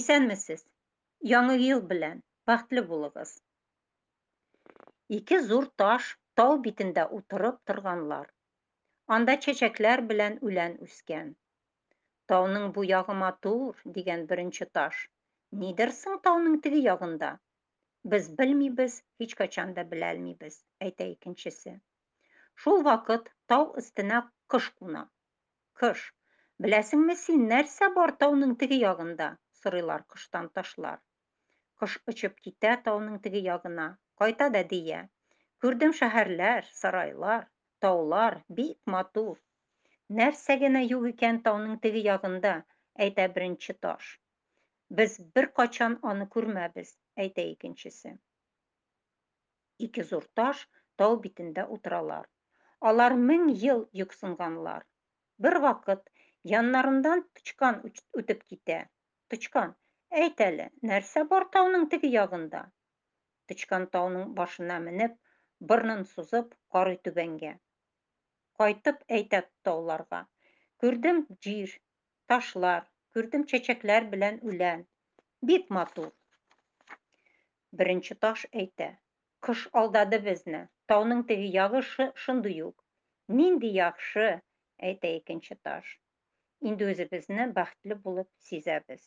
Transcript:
Исәнмесез? Яңы йыл белән. Бәхетле булығыҙ. Ике зур таш тау битендә утырып торғанлар. Анда чәчәкләр белән үлән үскән. Тауның бу яғы матур, дигән беренче таш. Нидер соң тауның теге яғында? Без белмибез, һич ҡасан да беләлмибез, әйтә икенсесе. Шул ваҡыт тау өҫтөнә ҡыш ҡуна. Ҡыш, беләсеңме син, нәрсә бар тауның теге яғында? Сорыйлар ҡыштан ташлар. Ҡош очоп китә тауның теге яғына, ҡайта да тейә. Күрҙем шәһәрләр, сарайлар, таулар, бик матур. Нәрсә генә юҡ икән тауның теге яғында, әйтә беренсе таш. Без бер ҡасан аны күрмәбеҙ, әйтә икенсесе. Ике зур таш тау битендә ултыралар. Алар мең йыл юҡсынғанлар. Бер ваҡыт яннарынан тычкан үтеп китә. Тычкан, әйт әле, нәрсә бар тауның теге яғында? Тычкан тауның башына менеп, борнон сузып, ҡарый түбәнгә. Ҡайтып әйтә тауларға. Күрҙем җир, ташлар, күрҙем чәчәкләр белән үлән. Бик матур. Беренсе таш әйтә. Ҡыш алдады безне. Тауның теге яғы шундай уҡ. Нинди яҡшы, әйтә икенсе таш. Инде үҙебеҙне бәхетле булып сизәбеҙ.